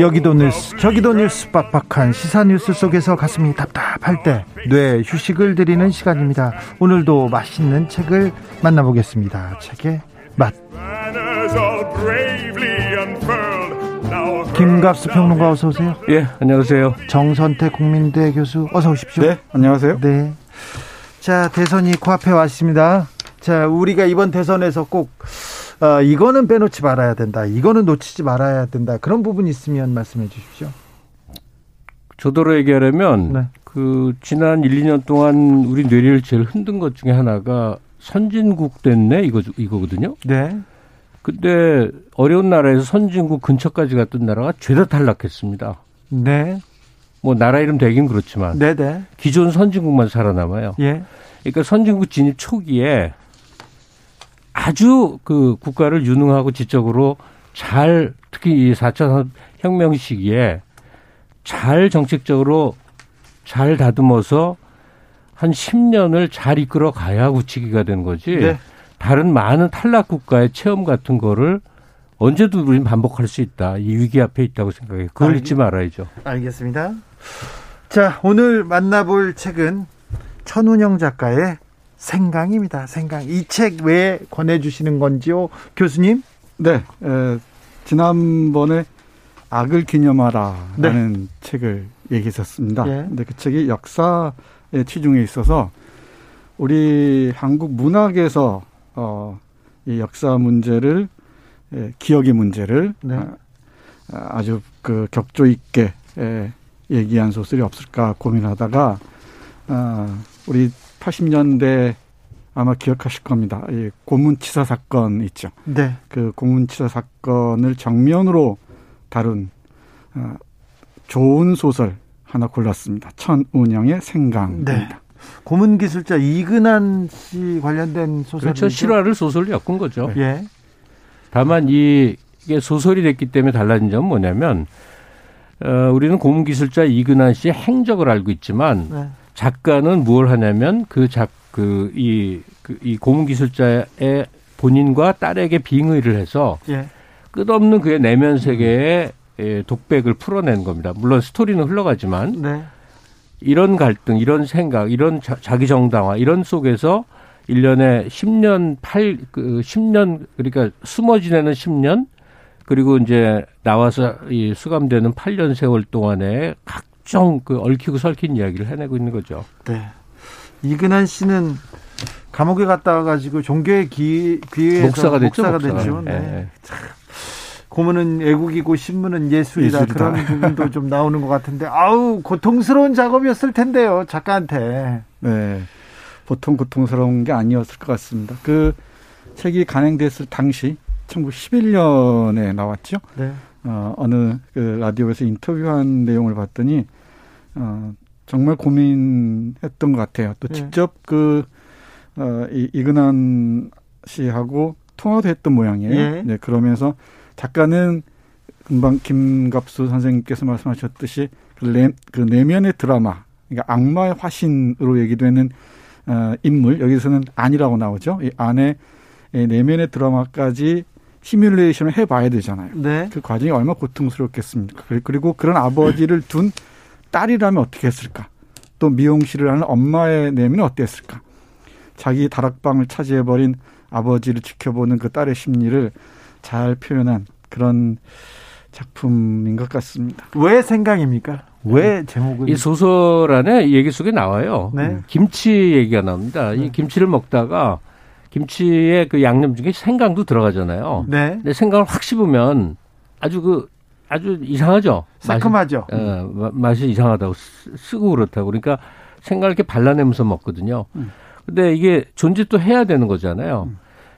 여기도 뉴스 저기도 뉴스 빡빡한 시사 뉴스 속에서 가슴이 답답할 때 뇌 휴식을 드리는 시간입니다. 오늘도 맛있는 책을 만나보겠습니다. 책의 맛. 김갑수 평론가 어서 오세요. 예, 안녕하세요. 정선태 국민대 교수 어서 오십시오. 네, 안녕하세요. 네. 자, 대선이 코앞에 왔습니다. 자, 우리가 이번 대선에서 꼭 어, 이거는 빼놓지 말아야 된다. 이거는 놓치지 말아야 된다. 그런 부분이 있으면 말씀해 주십시오. 저도로 얘기하려면 네. 그 지난 1, 2년 동안 우리 뇌리를 제일 흔든 것 중에 하나가 선진국 됐네 이거 이거거든요. 네. 근데 어려운 나라에서 선진국 근처까지 갔던 나라가 죄다 탈락했습니다. 네. 뭐 나라 이름 되긴 그렇지만 네, 네. 기존 선진국만 살아남아요. 예. 그러니까 선진국 진입 초기에 아주 그 국가를 유능하고 지적으로 잘 특히 이 4차 혁명 시기에 잘 정책적으로 잘 다듬어서 한 10년을 잘 이끌어 가야 굳히기가 되는 거지. 네. 다른 많은 탈락 국가의 체험 같은 거를 언제도 우리는 반복할 수 있다. 이 위기 앞에 있다고 생각해요. 그걸 알겠- 잊지 말아야죠. 알겠습니다. 자, 오늘 만나볼 책은 천운영 작가의 생강입니다. 생강. 이 책 왜 권해주시는 건지요, 교수님? 네, 에, 지난번에 악을 기념하라라는 책을 얘기했었습니다. 예. 근데 그 책이 역사의 취중에 있어서 우리 한국 문학에서 어, 이 역사 문제를 예, 기억의 문제를 네. 아, 아주 그 격조 있게 예, 얘기한 소설이 없을까 고민하다가 아, 우리 80년대 아마 기억하실 겁니다. 이 고문치사 사건 있죠. 네. 그 고문치사 사건을 정면으로 다룬 어, 좋은 소설 하나 골랐습니다. 천운영의 생강입니다. 네. 고문 기술자 이근한 씨 관련된 소설이죠. 그렇죠. 실화를 소설로 엮은 거죠. 예. 다만 이- 이게 소설이 됐기 때문에 달라진 점은 뭐냐면 어, 우리는 고문 기술자 이근한 씨의 행적을 알고 있지만 네. 작가는 뭘 하냐면 그 작그이 그, 이 고문기술자의 본인과 딸에게 빙의를 해서 예. 끝없는 그의 내면 세계의 예, 독백을 풀어낸 겁니다. 물론 스토리는 흘러가지만 네. 이런 갈등, 이런 생각, 이런 자, 기 정당화 이런 속에서 1년에 10년 8, 그 10년 그러니까 숨어 지내는 10년 그리고 이제 나와서 이 수감되는 8년 세월 동안에 각 종그 얽히고 설킨 이야기를 해내고 있는 거죠. 네. 이근한 씨는 감옥에 갔다 와가지고 종교의 기, 기회에서 목사가 됐죠. 목사가. 됐죠. 네. 예. 고문은 애국이고 신문은 예술이다. 예술이다. 그런 부분도 좀 나오는 것 같은데 아우 고통스러운 작업이었을 텐데요 작가한테. 네. 보통 고통스러운 게 아니었을 것 같습니다. 그 책이 간행됐을 당시 1911년에 나왔죠. 네. 어, 어느 그 라디오에서 인터뷰한 내용을 봤더니 어, 정말 고민했던 것 같아요. 또 네. 직접 그 어, 이, 이근한 씨하고 통화도 했던 모양이에요. 예. 네, 그러면서 작가는 금방 김갑수 선생님께서 말씀하셨듯이 그, 내, 그 내면의 드라마, 그러니까 악마의 화신으로 얘기되는 어, 인물 여기서는 아니라고 나오죠. 이 안에 이 내면의 드라마까지 시뮬레이션을 해봐야 되잖아요. 네. 그 과정이 얼마나 고통스럽겠습니까? 그리고 그런 아버지를 둔 딸이라면 어떻게 했을까? 또 미용실을 하는 엄마의 내면은 어땠을까? 자기 다락방을 차지해버린 아버지를 지켜보는 그 딸의 심리를 잘 표현한 그런 작품인 것 같습니다. 왜 생강입니까? 왜 제목은? 이 소설 안에 이 얘기 속에 나와요. 네. 김치 얘기가 나옵니다. 네. 이 김치를 먹다가 김치에 그 양념 중에 생강도 들어가잖아요. 네. 근데 생강을 확 씹으면 아주 그 아주 이상하죠. 새콤하죠. 맛이, 어, 마- 맛이 이상하다고 쓰- 쓰고 그렇다고. 그러니까 생강을 이렇게 발라내면서 먹거든요. 음. 근데 이게 존재 또 해야 되는 거잖아요.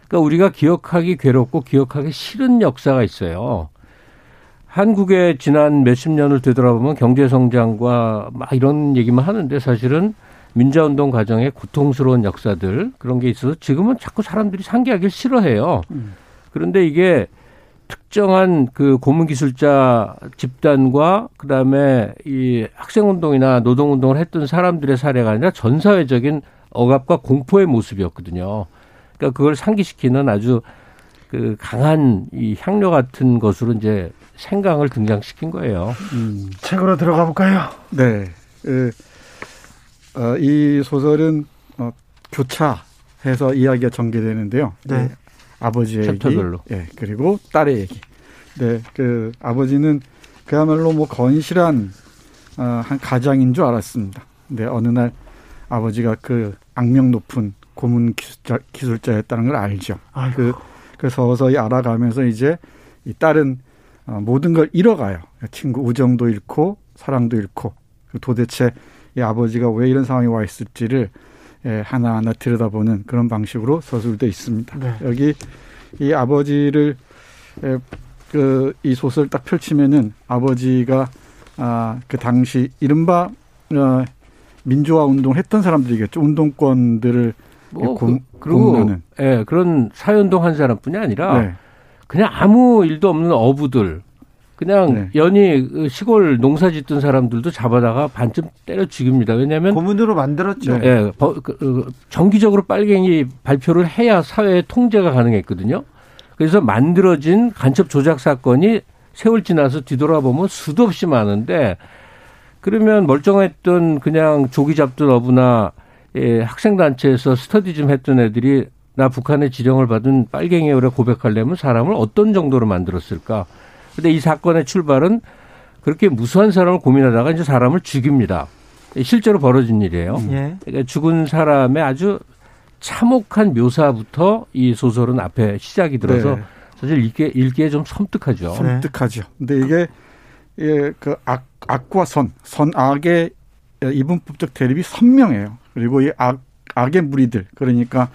그러니까 우리가 기억하기 괴롭고 기억하기 싫은 역사가 있어요. 한국의 지난 몇십 년을 되돌아보면 경제 성장과 막 이런 얘기만 하는데 사실은 민주화운동 과정의 고통스러운 역사들 그런 게 있어서 지금은 자꾸 사람들이 상기하기를 싫어해요. 음. 그런데 이게 특정한 그 고문기술자 집단과 그다음에 이 학생운동이나 노동운동을 했던 사람들의 사례가 아니라 전 사회적인 억압과 공포의 모습이었거든요. 그러니까 그걸 상기시키는 아주 그 강한 이 향료 같은 것으로 이제 생강을 등장시킨 거예요. 음. 책으로 들어가 볼까요? 네. 그, 어, 이 소설은 어, 교차해서 이야기가 전개되는데요. 네. 그 아버지의 챕터별로. 얘기, 예, 그리고 딸의 얘기. 네, 그 아버지는 그야말로 뭐 건실한 어, 한 가장인 줄 알았습니다. 근데 어느 날 아버지가 그 악명 높은 고문 기술자, 기술자였다는 걸 알죠. 아이고. 그, 그 서서히 알아가면서 이제 이 딸은 어, 모든 걸 잃어가요. 친구 우정도 잃고 사랑도 잃고 그 도대체 이 아버지가 왜 이런 상황에 와 있을지를 예, 하나하나 들여다보는 그런 방식으로 서술돼 있습니다. 네. 여기 이 아버지를 예, 그이 소설 딱 펼치면은 아버지가 아 그 당시 이른바 어 민주화 운동 했던 사람들이겠죠. 운동권들을 뭐 공, 그, 그리고 예, 그런 사회운동 한 사람뿐이 아니라 네. 그냥 아무 일도 없는 어부들 그냥 네. 연이 그 시골 농사 짓던 사람들도 잡아다가 반쯤 때려 죽입니다. 왜냐하면 고문으로 만들었죠. 네. 예, 그, 그, 정기적으로 빨갱이 발표를 해야 사회 통제가 가능했거든요. 그래서 만들어진 간첩 조작 사건이 세월 지나서 뒤돌아보면 수도 없이 많은데 그러면 멀쩡했던 그냥 조기 잡던 어부나 예, 학생 단체에서 스터디 좀 했던 애들이 나 북한의 지령을 받은 빨갱이라 고백하려면 사람을 어떤 정도로 만들었을까? 근데 이 사건의 출발은 그렇게 무수한 사람을 고민하다가 이제 사람을 죽입니다. 실제로 벌어진 일이에요. 예. 그러니까 죽은 사람의 아주 참혹한 묘사부터 이 소설은 앞에 시작이 들어서 네. 사실 읽기에, 읽기에 좀 섬뜩하죠. 섬뜩하죠. 근데 이게 예, 그 악, 악과 선, 선악의 이분법적 대립이 선명해요. 그리고 이 악, 악의 무리들, 그러니까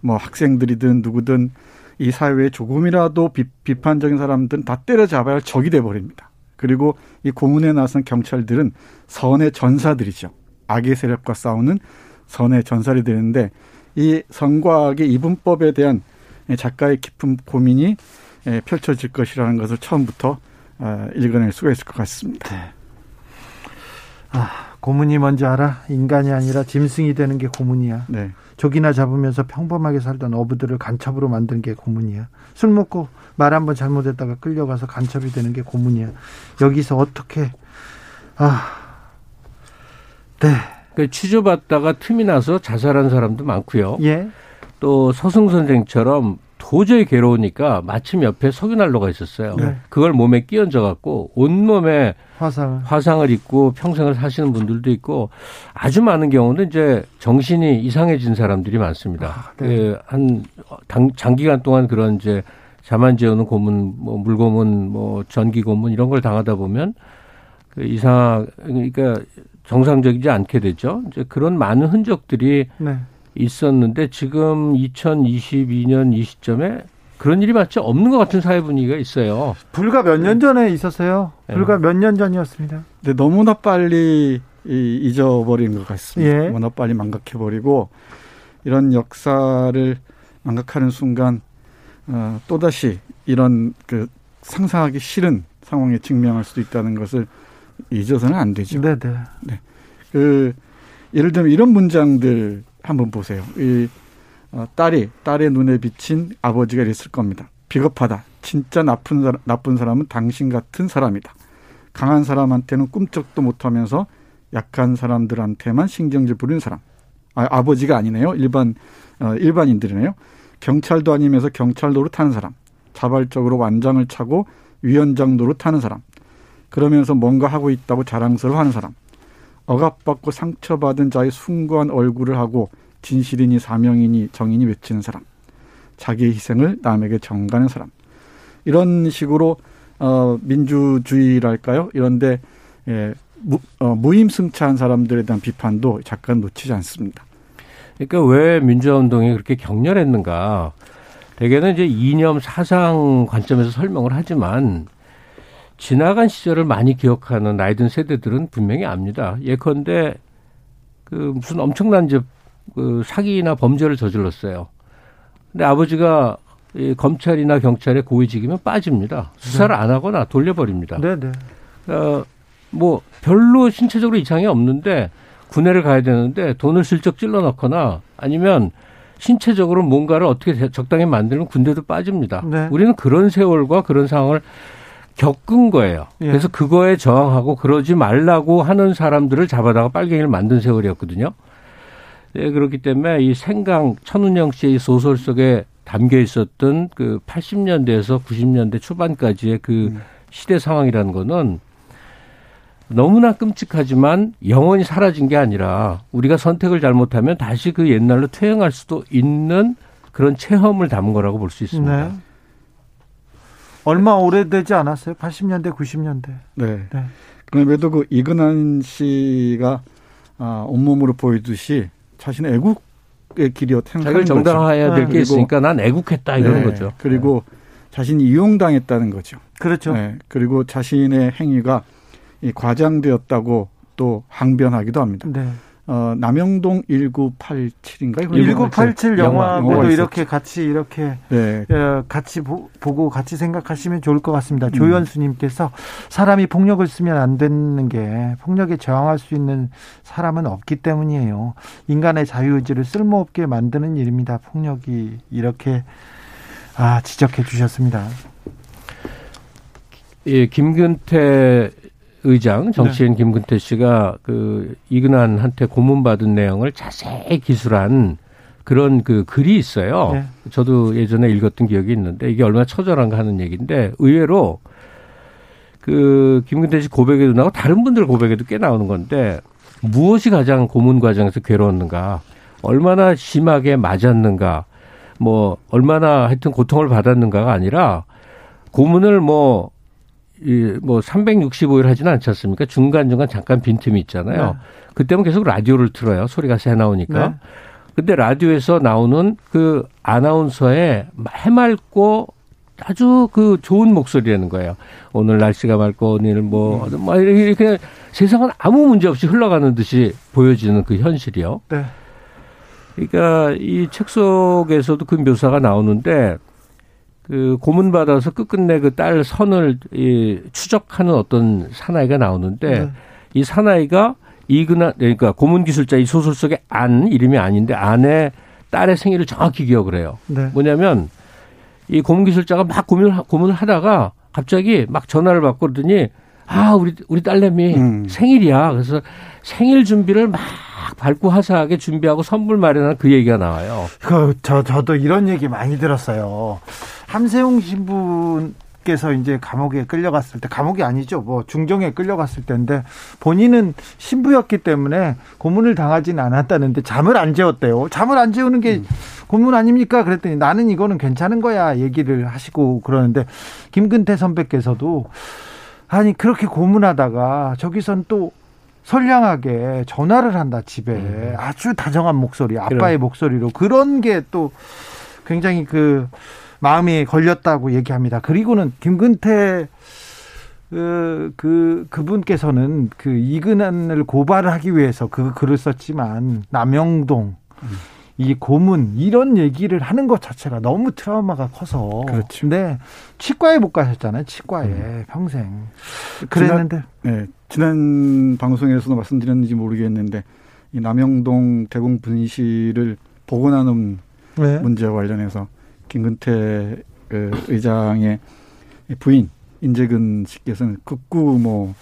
뭐 학생들이든 누구든 이 사회에 조금이라도 비, 비판적인 사람들은 다 때려잡아야 적이 돼 버립니다. 그리고 이 고문에 나선 경찰들은 선의 전사들이죠. 악의 세력과 싸우는 선의 전사들이 되는데 이 선과 악의 이분법에 대한 작가의 깊은 고민이 펼쳐질 것이라는 것을 처음부터 어, 읽어낼 수가 있을 것 같습니다. 네. 아, 고문이 뭔지 알아? 인간이 아니라 짐승이 되는 게 고문이야. 네. 조기나 잡으면서 평범하게 살던 어부들을 간첩으로 만든 게 고문이야. 술 먹고 말 한 번 잘못했다가 끌려가서 간첩이 되는 게 고문이야. 여기서 어떻게 아 네. 그 취조받다가 틈이 나서 자살한 사람도 많고요. 예. 또 서승 선생처럼 도저히 괴로우니까 마침 옆에 석유난로가 있었어요. 네. 그걸 몸에 끼얹어 갖고 온몸에 화상 화상을 입고 평생을 사시는 분들도 있고 아주 많은 경우는 이제 정신이 이상해진 사람들이 많습니다. 아, 네. 그한 장기간 동안 그런 이제 자만 재우는 고문, 뭐 물고문, 뭐 전기 고문 이런 걸 당하다 보면 그 이상 그러니까 정상적이지 않게 되죠. 이제 그런 많은 흔적들이 네. 있었는데 지금 2022년 이 시점에 그런 일이 마치 없는 것 같은 사회 분위기가 있어요. 불과 몇 년 전에 있었어요. 불과 네. 몇년 전이었습니다. 근데 너무나 빨리 잊어버린 것 같습니다. 예. 너무나 빨리 망각해버리고 이런 역사를 망각하는 순간 어, 또다시 이런 그 상상하기 싫은 상황에 직면할 수도 있다는 것을 잊어서는 안 되죠. 네네. 네. 네. 그 예를 들면 이런 문장들 한번 보세요. 이 어, 딸이 딸의 눈에 비친 아버지가 이랬을 겁니다. 비겁하다. 진짜 나쁜 사람, 나쁜 사람은 당신 같은 사람이다. 강한 사람한테는 꿈쩍도 못하면서 약한 사람들한테만 신경질 부리는 사람. 아, 아버지가 아니네요. 일반 어, 일반인들이네요. 경찰도 아니면서 경찰 노릇하는 사람. 자발적으로 완장을 차고 위원장 노릇하는 사람. 그러면서 뭔가 하고 있다고 자랑스러워하는 사람. 억압받고 상처받은 자의 숭고한 얼굴을 하고 진실이니 사명이니 정인이 외치는 사람. 자기의 희생을 남에게 정가는 사람. 이런 식으로 어 민주주의랄까요? 이런데 예, 무, 어, 무임승차한 사람들에 대한 비판도 잠깐 놓치지 않습니다. 그러니까 왜 민주화 운동이 그렇게 격렬했는가? 대개는 이제 이념 사상 관점에서 설명을 하지만 지나간 시절을 많이 기억하는 나이든 세대들은 분명히 압니다. 예컨대 그 무슨 엄청난 이제 그 사기나 범죄를 저질렀어요. 근데 아버지가 이 검찰이나 경찰에 고위직이면 빠집니다. 수사를 네. 안 하거나 돌려버립니다. 네, 네. 어, 뭐 별로 신체적으로 이상이 없는데 군대를 가야 되는데 돈을 슬쩍 찔러 넣거나 아니면 신체적으로 뭔가를 어떻게 적당히 만들면 군대도 빠집니다. 네. 우리는 그런 세월과 그런 상황을 겪은 거예요. 예. 그래서 그거에 저항하고 그러지 말라고 하는 사람들을 잡아다가 빨갱이를 만든 세월이었거든요. 네, 그렇기 때문에 이 생강 천운영 씨의 소설 속에 담겨 있었던 그 80년대에서 90년대 초반까지의 그 음. 시대 상황이라는 거는 너무나 끔찍하지만 영원히 사라진 게 아니라 우리가 선택을 잘못하면 다시 그 옛날로 퇴행할 수도 있는 그런 체험을 담은 거라고 볼 수 있습니다. 네. 얼마 오래되지 않았어요? 80년대, 90년대. 네. 네. 그럼에도 그 이근한 씨가 아, 온몸으로 보이듯이 자신의 애국의 길이었 자기를 정당화해야 될게 네. 있으니까 난 애국했다 이러는 네. 거죠. 그리고 자신이 이용당했다는 거죠. 그렇죠. 네. 그리고 자신의 행위가 이 과장되었다고 또 항변하기도 합니다. 네. 어, 남영동 1987인가요? 1987 영화도 이렇게 같이 이렇게 네. 어, 같이 보, 고 같이 생각하시면 좋을 것 같습니다. 음. 조현수님께서 사람이 폭력을 쓰면 안 되는 게 폭력에 저항할 수 있는 사람은 없기 때문이에요. 인간의 자유의지를 쓸모없게 만드는 일입니다. 폭력이 이렇게 아 지적해 주셨습니다. 예, 김근태 의장 정치인 네. 김근태 씨가 그 이근환한테 고문받은 내용을 자세히 기술한 그런 그 글이 있어요. 네. 저도 예전에 읽었던 기억이 있는데 이게 얼마나 처절한가 하는 얘기인데 의외로 그 김근태 씨 고백에도 나오고 다른 분들 고백에도 꽤 나오는 건데 무엇이 가장 고문 과정에서 괴로웠는가, 얼마나 심하게 맞았는가, 뭐 얼마나 하여튼 고통을 받았는가가 아니라 고문을 뭐 이뭐 365일 하지는 않지 않습니까? 중간중간 잠깐 빈틈이 있잖아요. 네. 그때면 계속 라디오를 틀어요. 소리가 새 나오니까. 네. 근데 라디오에서 나오는 그 아나운서의 해맑고 아주 그 좋은 목소리라는 거예요. 오늘 날씨가 맑고 오늘 뭐, 음. 뭐 이렇게 그냥 세상은 아무 문제 없이 흘러가는 듯이 보여지는 그 현실이요. 네. 그러니까 이 책 속에서도 그 묘사가 나오는데 그 고문 받아서 끝끝내 그 딸 선을 이 추적하는 어떤 사나이가 나오는데 네. 이 사나이가 이근한 그러니까 고문 기술자 이 소설 속의 안 이름이 아닌데 안에 딸의 생일을 정확히 기억을 해요. 네. 뭐냐면 이 고문 기술자가 막 고민을 고문을 하다가 갑자기 막 전화를 받고 그러더니 아 우리 우리 딸내미 음. 생일이야. 그래서 생일 준비를 막 밝고 화사하게 준비하고 선물 마련한 그 얘기가 나와요. 그, 저, 저도 이런 얘기 많이 들었어요. 함세웅 신부 께서 이제 감옥에 끌려갔을 때 감옥이 아니죠. 뭐 중정에 끌려갔을 때인데 본인은 신부였기 때문에 고문을 당하지는 않았다는데 잠을 안 재웠대요. 잠을 안 재우는 게 음. 고문 아닙니까? 그랬더니 나는 이거는 괜찮은 거야 얘기를 하시고 그러는데 김근태 선배께서도 아니 그렇게 고문하다가 저기선 또 선량하게 전화를 한다 집에 음. 아주 다정한 목소리 아빠의 그래. 목소리로 그런 게 또 굉장히 그 마음이 걸렸다고 얘기합니다. 그리고는 김근태 그, 그, 그분께서는 그 이근한을 고발하기 위해서 그 글을 썼지만 남영동 음. 이 고문 이런 얘기를 하는 것 자체가 너무 트라우마가 커서 그렇죠. 네 치과에 못 가셨잖아요 치과에 음. 평생 그랬는데 지난, 네, 지난 방송에서도 말씀드렸는지 모르겠는데 이 남영동 대공 분실을 복원하는 네. 문제와 관련해서 김근태 그 의장의 부인 인재근 씨께서는 극구 뭐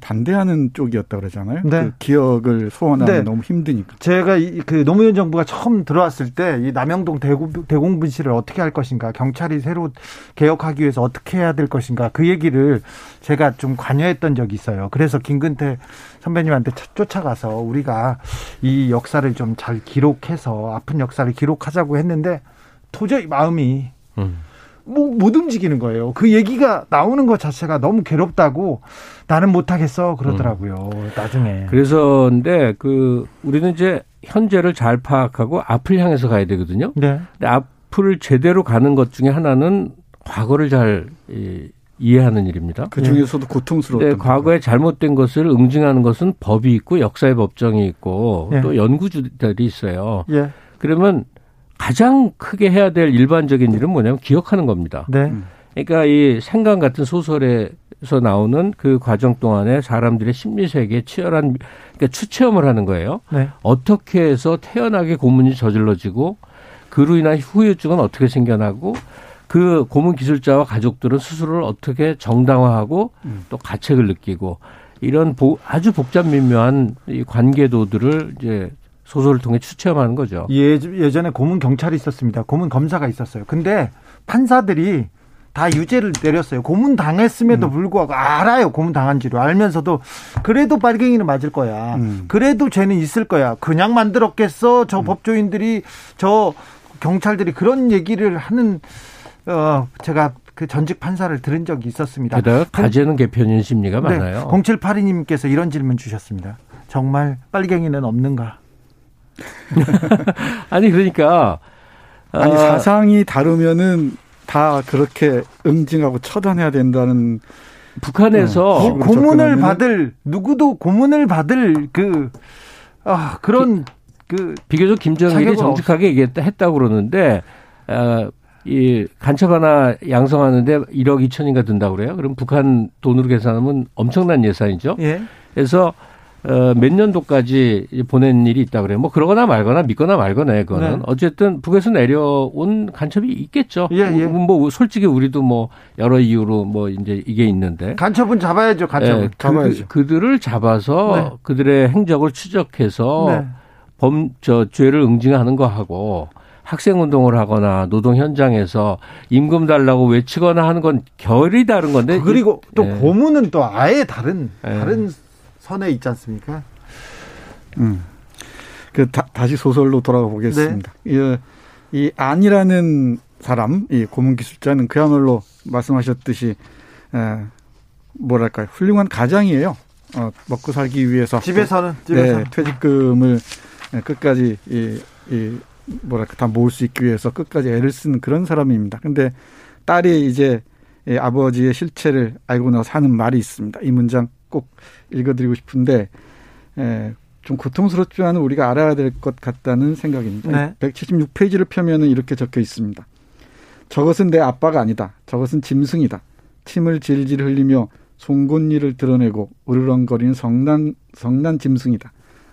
반대하는 쪽이었다 그러잖아요. 네. 그 기억을 소환하기 네. 너무 힘드니까. 제가 이, 그 노무현 정부가 처음 들어왔을 때 이 남영동 대공, 대공 분실을 어떻게 할 것인가, 경찰이 새로 개혁하기 위해서 어떻게 해야 될 것인가 그 얘기를 제가 좀 관여했던 적이 있어요. 그래서 김근태 선배님한테 쫓아가서 우리가 이 역사를 좀 잘 기록해서 아픈 역사를 기록하자고 했는데 도저히 마음이 음. 뭐, 못 움직이는 거예요. 그 얘기가 나오는 것 자체가 너무 괴롭다고 나는 못하겠어 그러더라고요. 음. 나중에. 그래서 근데 그 우리는 이제 현재를 잘 파악하고 앞을 향해서 가야 되거든요. 네. 근데 앞을 제대로 가는 것 중에 하나는 과거를 잘 이, 이해하는 일입니다. 그 중에서도 고통스러웠던 네, 과거에 잘못된 것을 응징하는 것은 법이 있고 역사의 법정이 있고 예. 또 연구주들이 있어요. 예. 그러면 가장 크게 해야 될 일반적인 일은 뭐냐면 기억하는 겁니다. 네. 그러니까 이 생강 같은 소설 에서 나오는 그 과정 동안에 사람들의 심리 세계에 치열한 그러니까 추체험을 하는 거예요. 네. 어떻게 해서 태연하게 고문이 저질러지고 그로 인한 후유증은 어떻게 생겨나고 그 고문 기술자와 가족들은 스스로를 어떻게 정당화하고 음. 또 가책을 느끼고 이런 보, 아주 복잡 미묘한 이 관계도들을 이제 소설을 통해 추체험하는 거죠. 예, 예전에 고문 경찰이 있었습니다. 고문 검사가 있었어요. 근데 판사들이 다 유죄를 내렸어요. 고문 당했음에도 음. 불구하고 알아요. 고문 당한지로 알면서도 그래도 빨갱이는 맞을 거야. 음. 그래도 죄는 있을 거야. 그냥 만들었겠어. 저 음. 법조인들이 저 경찰들이 그런 얘기를 하는 어 제가 그 전직 판사를 들은 적이 있었습니다. 게다가 가재는 개편인 심리가 네, 많아요. 0782님께서 이런 질문 주셨습니다. 정말 빨갱이는 없는가? 아니 그러니까 아니 아, 사상이 다르면은 다 그렇게 응징하고 처단해야 된다는 북한에서 어, 고문을 받을 누구도 고문을 받을 그 아, 그런 그 비교적 김정일이 정직하게 얘기했다 했다고 그러는데 아, 이 간첩 하나 양성하는데 1억 2천인가 든다고 그래요. 그럼 북한 돈으로 계산하면 엄청난 예산이죠. 예. 그래서 어, 몇 년도까지 보낸 일이 있다 그래요. 뭐 그러거나 말거나 믿거나 말거나 그거는 네. 어쨌든 북에서 내려온 간첩이 있겠죠. 예, 예. 뭐 솔직히 우리도 뭐 여러 이유로 뭐 이제 이게 있는데 간첩은 잡아야죠. 간첩은 예, 잡아야죠. 그, 그들을 잡아서 네. 그들의 행적을 추적해서 네. 범저 죄를 응징하는 거 하고 학생 운동을 하거나 노동 현장에서 임금 달라고 외치거나 하는 건 결이 다른 건데 그리고 또 예. 고문은 또 아예 다른 예. 다른 선에 있지 않습니까? 음. 그 다, 시 소설로 돌아가 보겠습니다. 네. 이, 이 안이라는 사람, 이 고문 기술자는 그야말로 말씀하셨듯이 에, 뭐랄까요 훌륭한 가장이에요. 어, 먹고 살기 위해서 집에서는 네, 집에서 네, 퇴직금을 끝까지 이, 이 뭐랄까 다 모을 수 있기 위해서 끝까지 애를 쓰는 그런 사람입니다. 근데 딸이 이제 아버지의 실체를 알고 나서 하는 말이 있습니다. 이 문장 꼭 읽어드리고 싶은데 에, 좀 고통스럽지만 우리가 알아야 될 것 같다는 생각입니다. 네. 176페이지를 펴면은 이렇게 적혀 있습니다. 저것은 내 아빠가 아니다. 저것은 짐승이다. 침을 질질 흘리며 송곳니를 드러내고 으르렁거리는 성난 성난 짐승이다.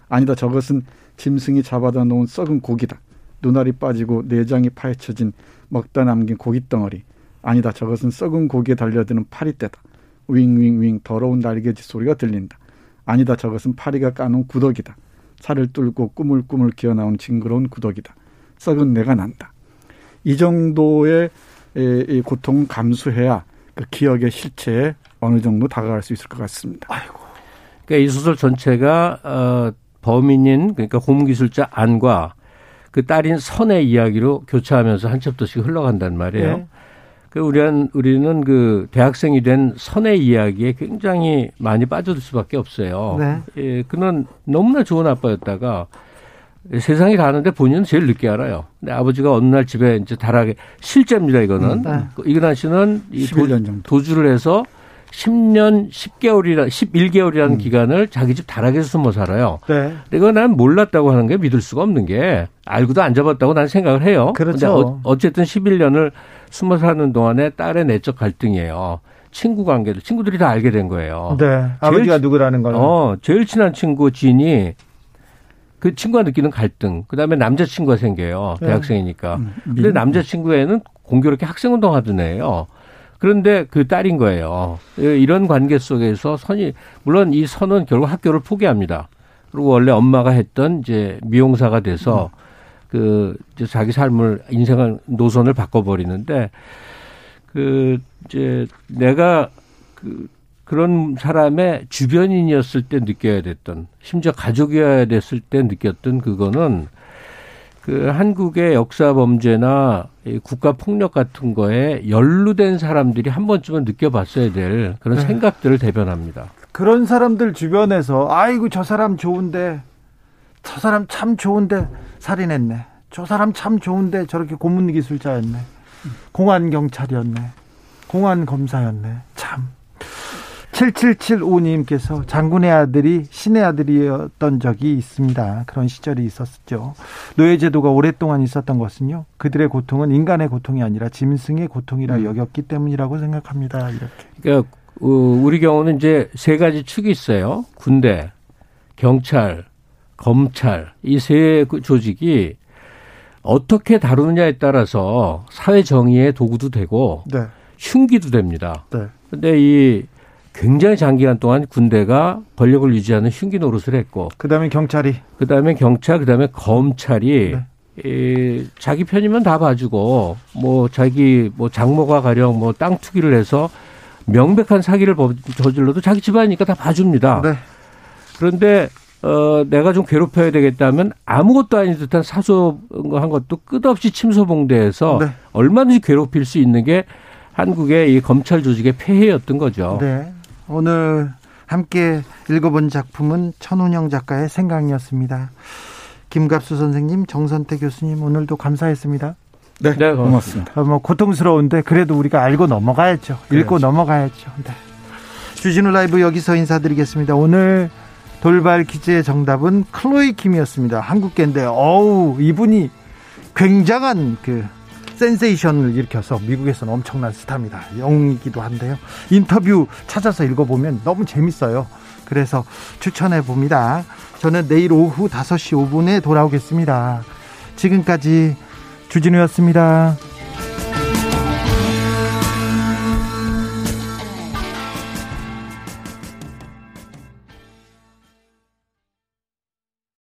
아니다. 저것은 짐승이 잡아다 놓은 썩은 고기다. 눈알이 빠지고 내장이 파헤쳐진 먹다 남긴 고깃덩어리. 아니다. 저것은 썩은 고기에 달려드는 파리떼다. 윙윙윙 더러운 날개짓 소리가 들린다. 아니다. 저것은 파리가 까놓은 구덕이다. 차를 뚫고 꾸물꾸물 기어나온 징그러운 구덕이다. 썩은 내가 난다. 이 정도의 고통을 감수해야 그 기억의 실체에 어느 정도 다가갈 수 있을 것 같습니다. 아이고. 그러니까 이 소설 전체가 어, 범인인 그러니까 고문기술자 안과 그 딸인 선의 이야기로 교차하면서 한 챕터씩 흘러간단 말이에요. 네. 그 우리는 우리는 그 대학생이 된 선의 이야기에 굉장히 많이 빠져들 수밖에 없어요. 네. 예, 그는 너무나 좋은 아빠였다가 세상이 가는데 본인은 제일 늦게 알아요. 근데 아버지가 어느 날 집에 이제 다락에 실제입니다. 이거는 음, 네. 그 이근환 씨는 이 도, 도주를 해서 10년 10개월이라 11개월이라는 음. 기간을 자기 집 다락에서 숨어 살아요. 네. 이거 난 몰랐다고 하는 게 믿을 수가 없는 게 알고도 안 잡았다고 난 생각을 해요. 그렇죠. 어, 쨌든 11년을 숨어 사는 동안에 딸의 내적 갈등이에요. 친구 관계도 친구들이 다 알게 된 거예요. 네. 아버지가 누구라는 걸. 어, 제일 친한 친구 진이 그 친구가 느끼는 갈등, 그 다음에 남자친구가 생겨요. 네. 대학생이니까. 음, 근데 남자친구에는 공교롭게 학생운동 하던 애예요. 그런데 그 딸인 거예요. 이런 관계 속에서 선이 물론 이 선은 결국 학교를 포기합니다. 그리고 원래 엄마가 했던 이제 미용사가 돼서 그 이제 자기 삶을 인생을 노선을 바꿔버리는데 그 이제 내가 그 그런 사람의 주변인이었을 때 느껴야 됐던 심지어 가족이어야 됐을 때 느꼈던 그거는 그 한국의 역사 범죄나 국가 폭력 같은 거에 연루된 사람들이 한 번쯤은 느껴봤어야 될 그런 네. 생각들을 대변합니다. 그런 사람들 주변에서 아이고 저 사람 좋은데 저 사람 참 좋은데 살인했네. 저 사람 참 좋은데 저렇게 고문 기술자였네. 공안 경찰이었네. 공안 검사였네. 참. 7775님께서 장군의 아들이 신의 아들이었던 적이 있습니다. 그런 시절이 있었죠. 노예제도가 오랫동안 있었던 것은요. 그들의 고통은 인간의 고통이 아니라 짐승의 고통이라 음. 여겼기 때문이라고 생각합니다. 이렇게. 그러니까 어, 우리 경우는 이제 세 가지 축이 있어요. 군대, 경찰, 검찰 이 세 조직이 어떻게 다루느냐에 따라서 사회 정의의 도구도 되고 네. 흉기도 됩니다. 네. 근데 이 굉장히 장기간 동안 군대가 권력을 유지하는 흉기 노릇을 했고 그다음에 경찰이 그다음에 경찰 그다음에 검찰이 네. 이 자기 편이면 다 봐주고 뭐 자기 뭐 장모가 가령 뭐 땅 투기를 해서 명백한 사기를 저질러도 자기 집안이니까 다 봐줍니다. 네. 그런데 어, 내가 좀 괴롭혀야 되겠다면 아무것도 아닌 듯한 사소한 것도 끝없이 침소봉대해서 네. 얼마든지 괴롭힐 수 있는 게 한국의 이 검찰 조직의 폐해였던 거죠. 네. 오늘 함께 읽어본 작품은 천운영 작가의 생각이었습니다. 김갑수 선생님, 정선태 교수님 오늘도 감사했습니다. 네, 네 고맙습니다. 어, 뭐 고통스러운데 그래도 우리가 알고 넘어가야죠. 그래야죠. 읽고 넘어가야죠. 네. 주진우 라이브 여기서 인사드리겠습니다. 오늘 돌발 퀴즈의 정답은 클로이 킴이었습니다. 한국계인데 어우 이분이 굉장한 그 센세이션을 일으켜서 미국에서는 엄청난 스타입니다. 영웅이기도 한데요. 인터뷰 찾아서 읽어보면 너무 재밌어요. 그래서 추천해 봅니다. 저는 내일 오후 5시 5분에 돌아오겠습니다. 지금까지 주진우였습니다.